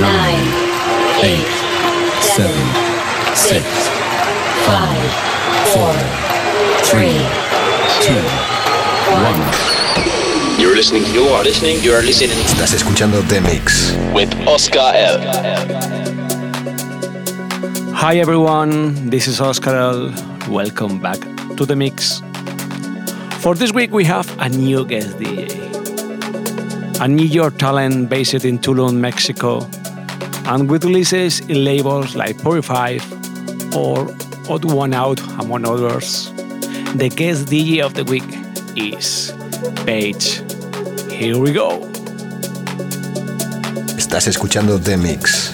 nine, eight, seven, six, five, four, three, two, one. You're listening, you are listening, you are listening Estás escuchando The Mix. with Oscar L. Hi everyone, this is Oscar L. Welcome back to the mix. For this week, we have a new guest DJ, a New York talent based in Tulum, Mexico, and with releases in labels like Purify or Odd One Out, among others. The guest DJ of the week is Paige. Here we go. Estás escuchando The Mix.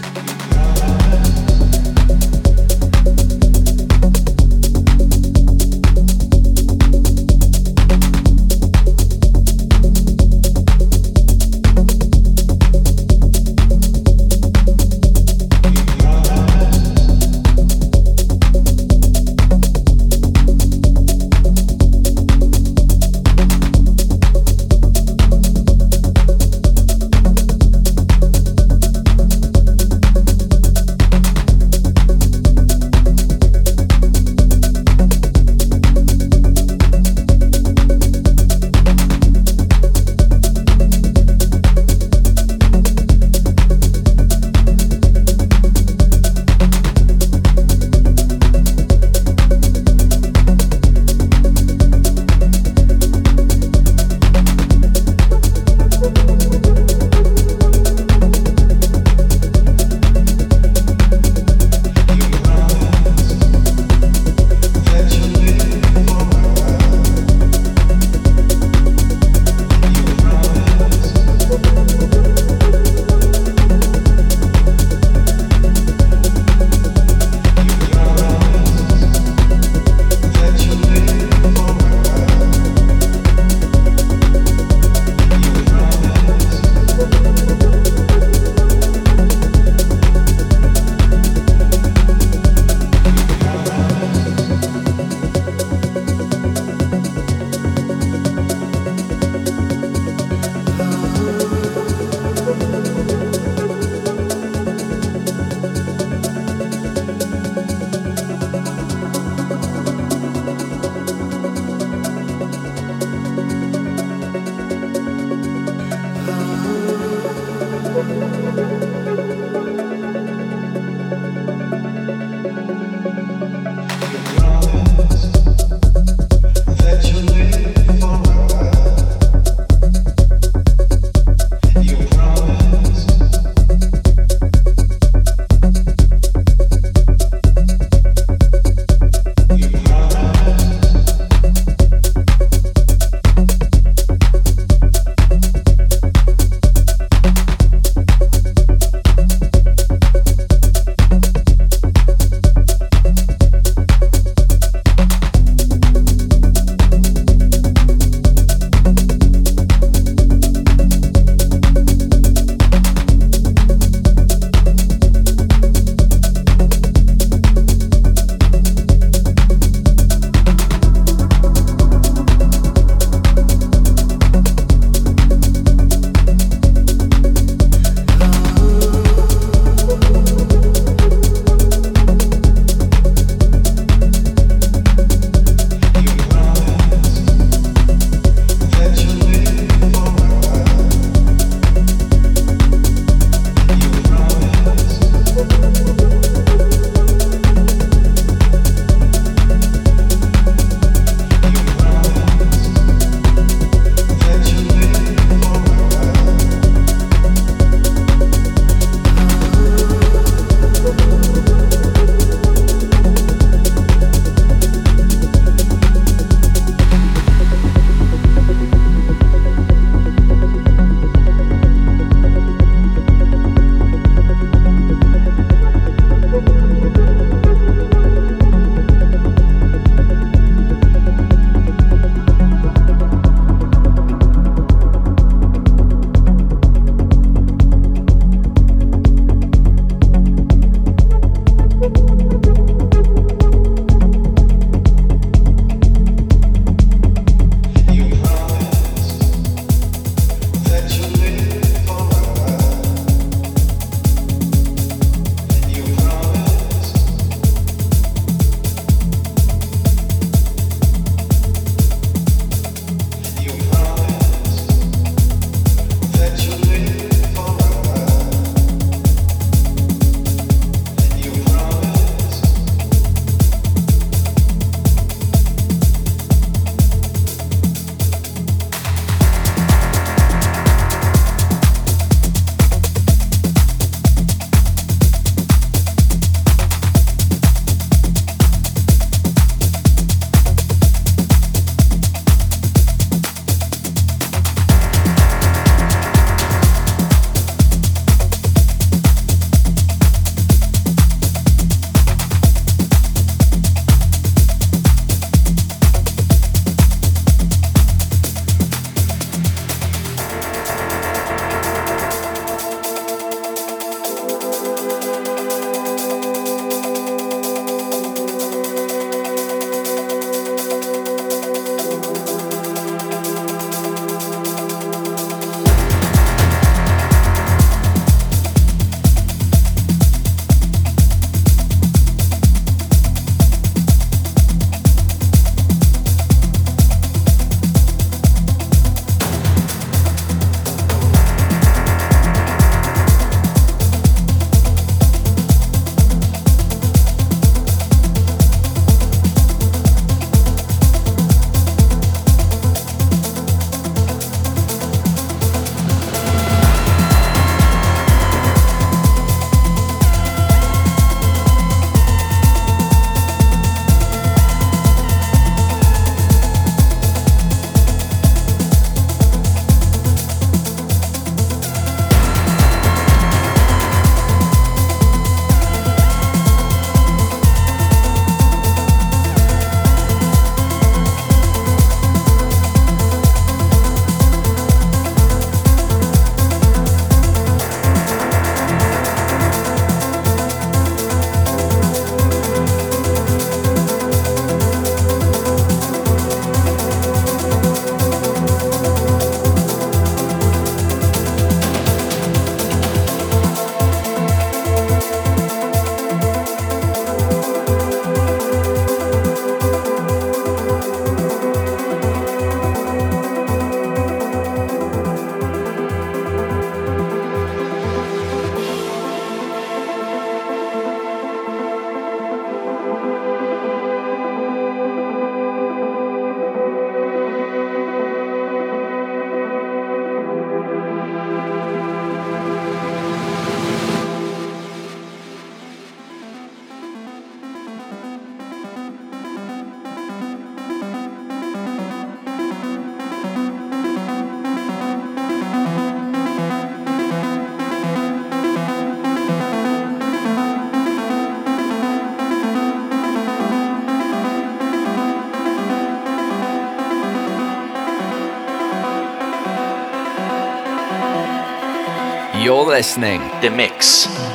Listening. The Mix.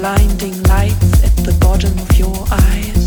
Blinding lights at the bottom of your eyes.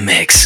Mix.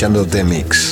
Escuchando The Mix.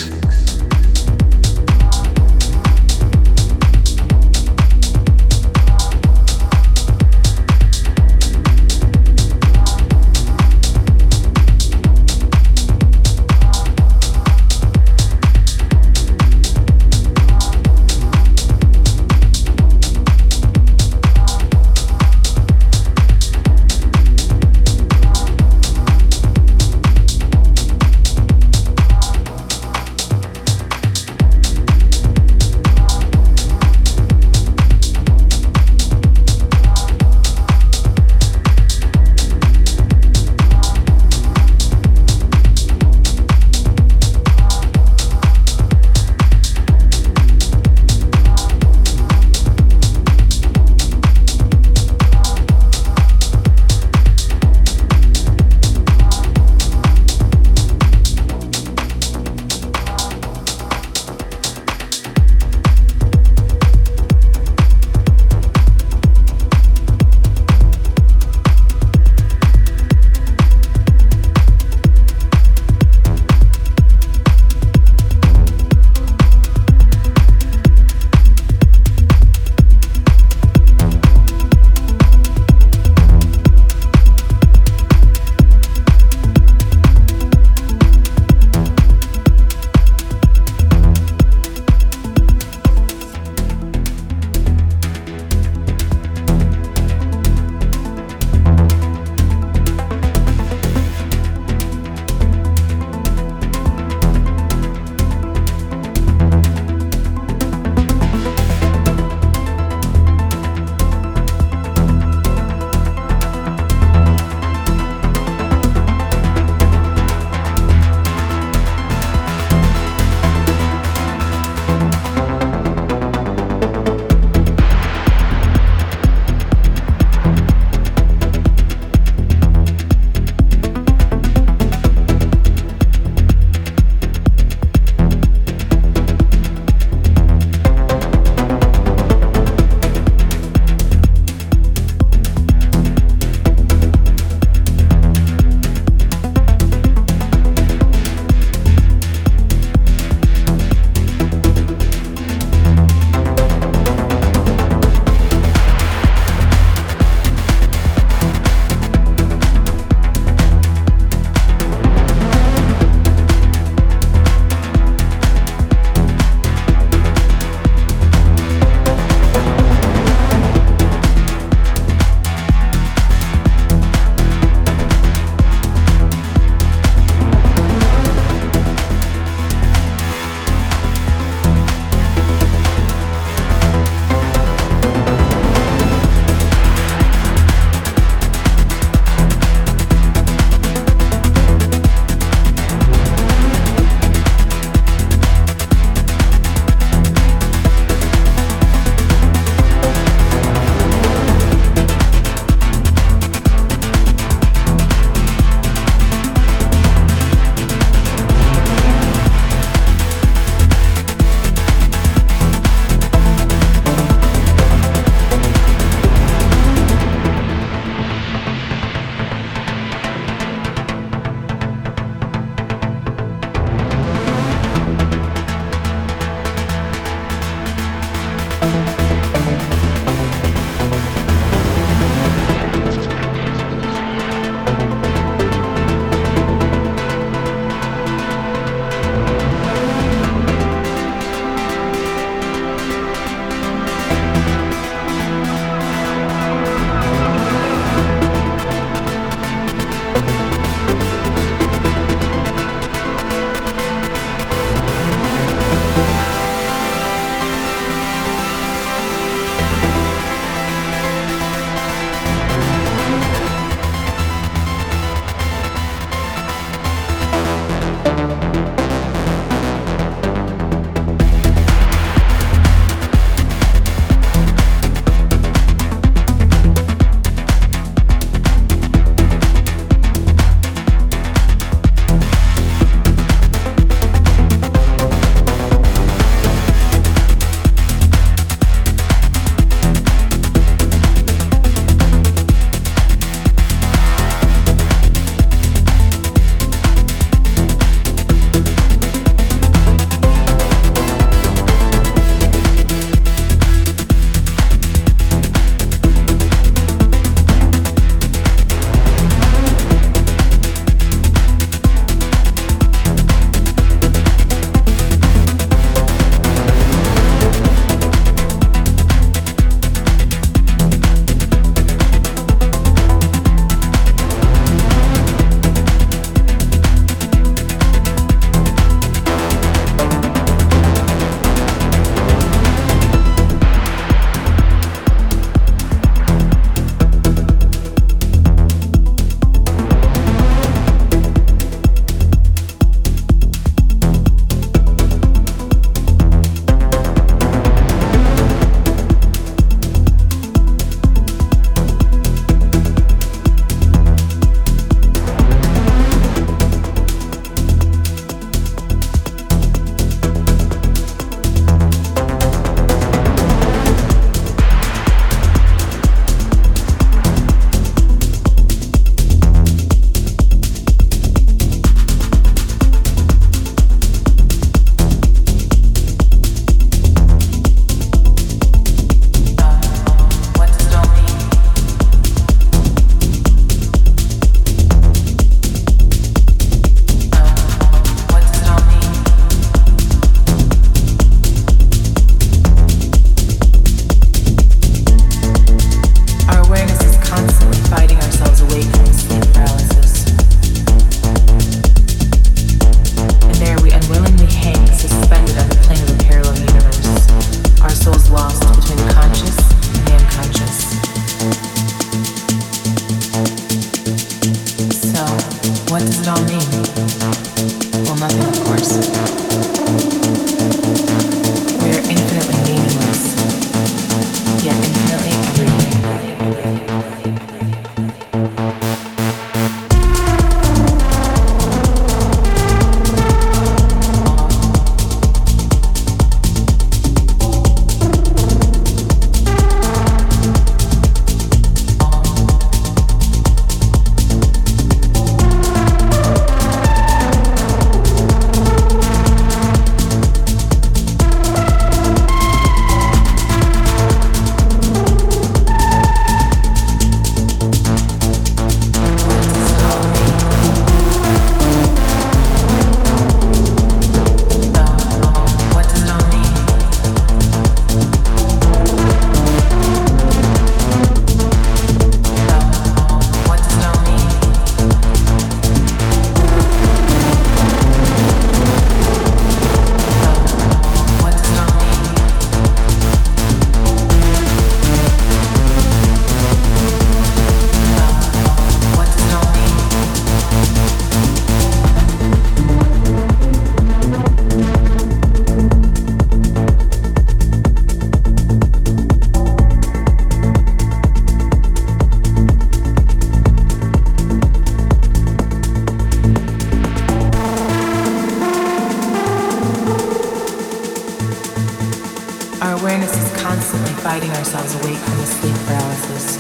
constantly fighting ourselves awake from the sleep paralysis.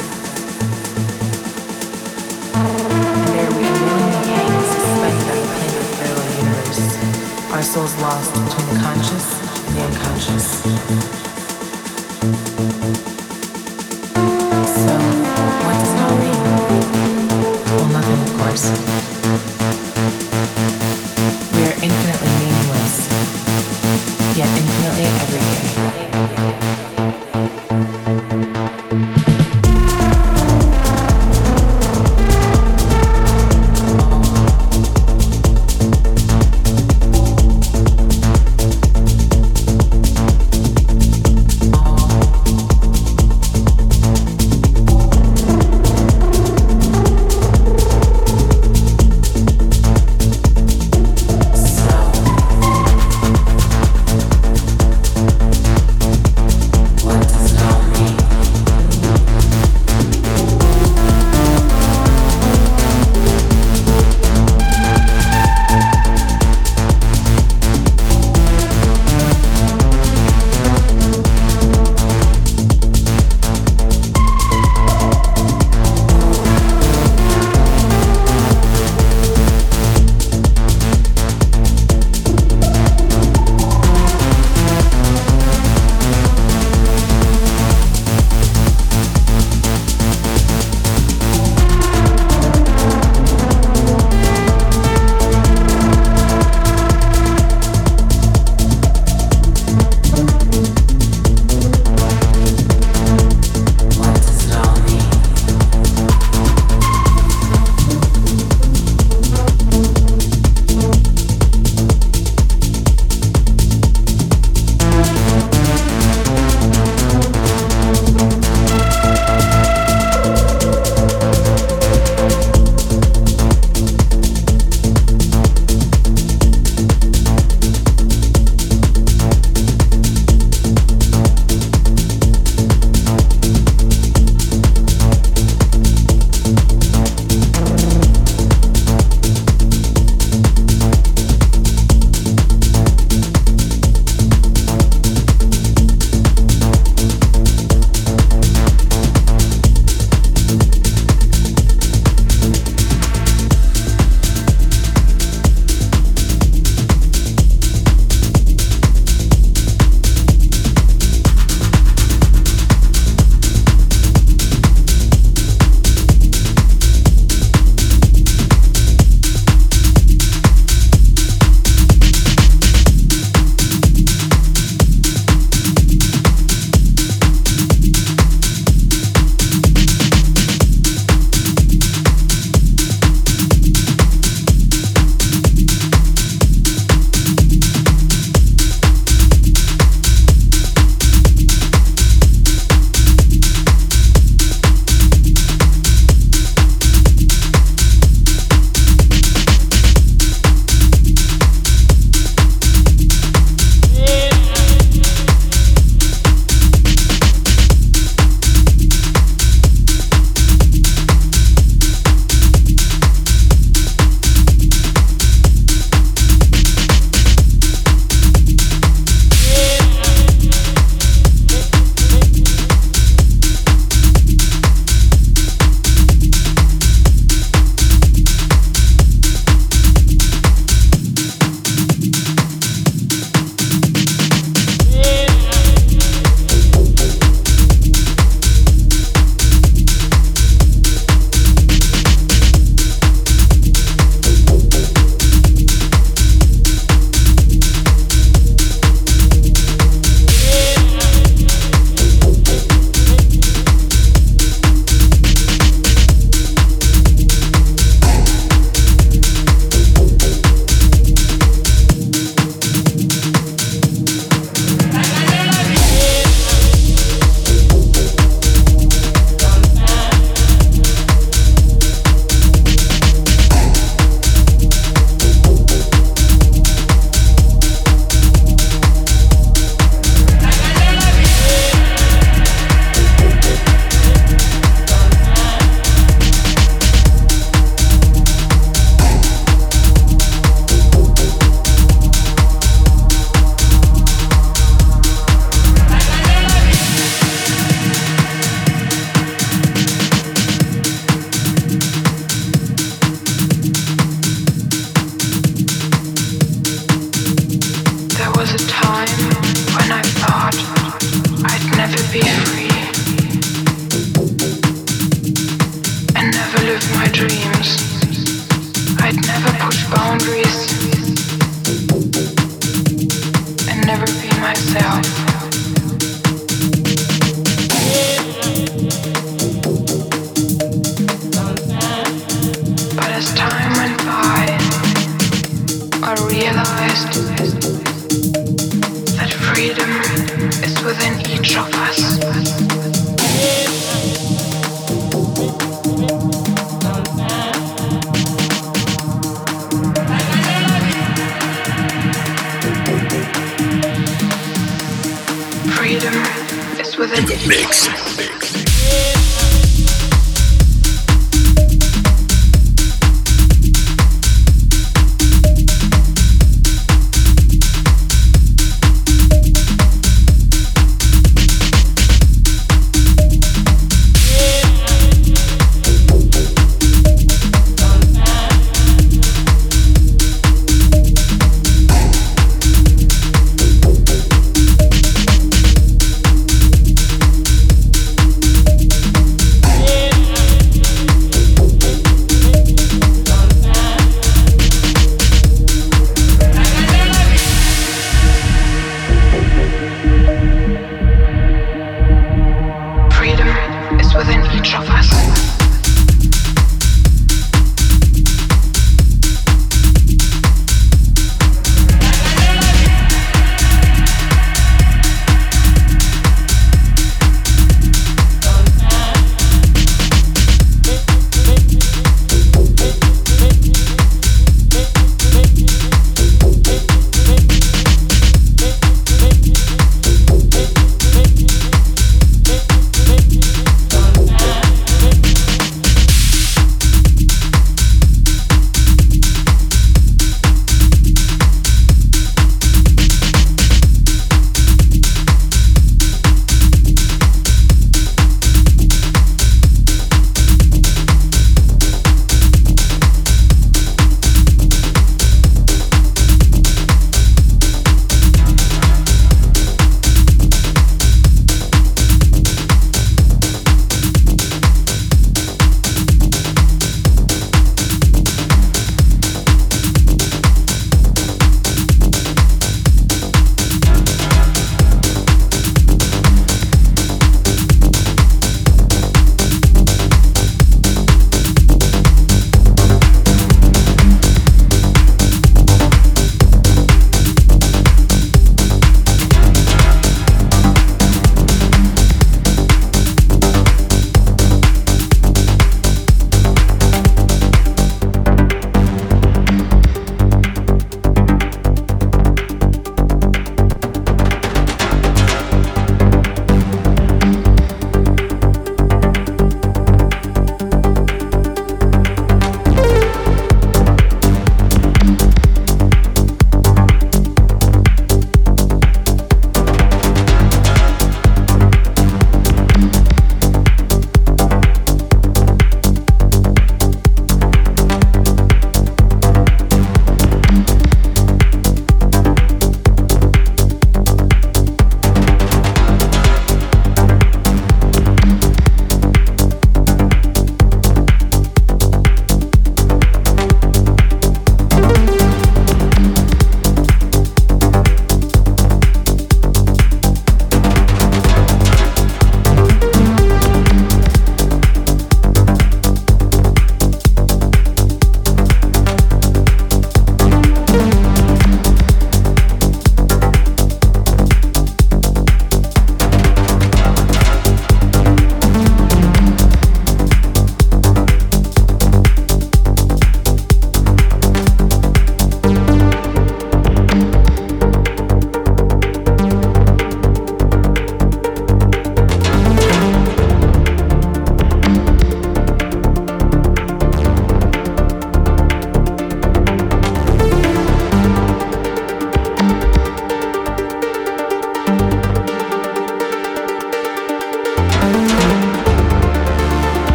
And there we willingly hang suspended on the plane of parallel universe, our souls lost between the conscious and the unconscious.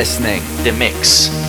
Listening. The Mix.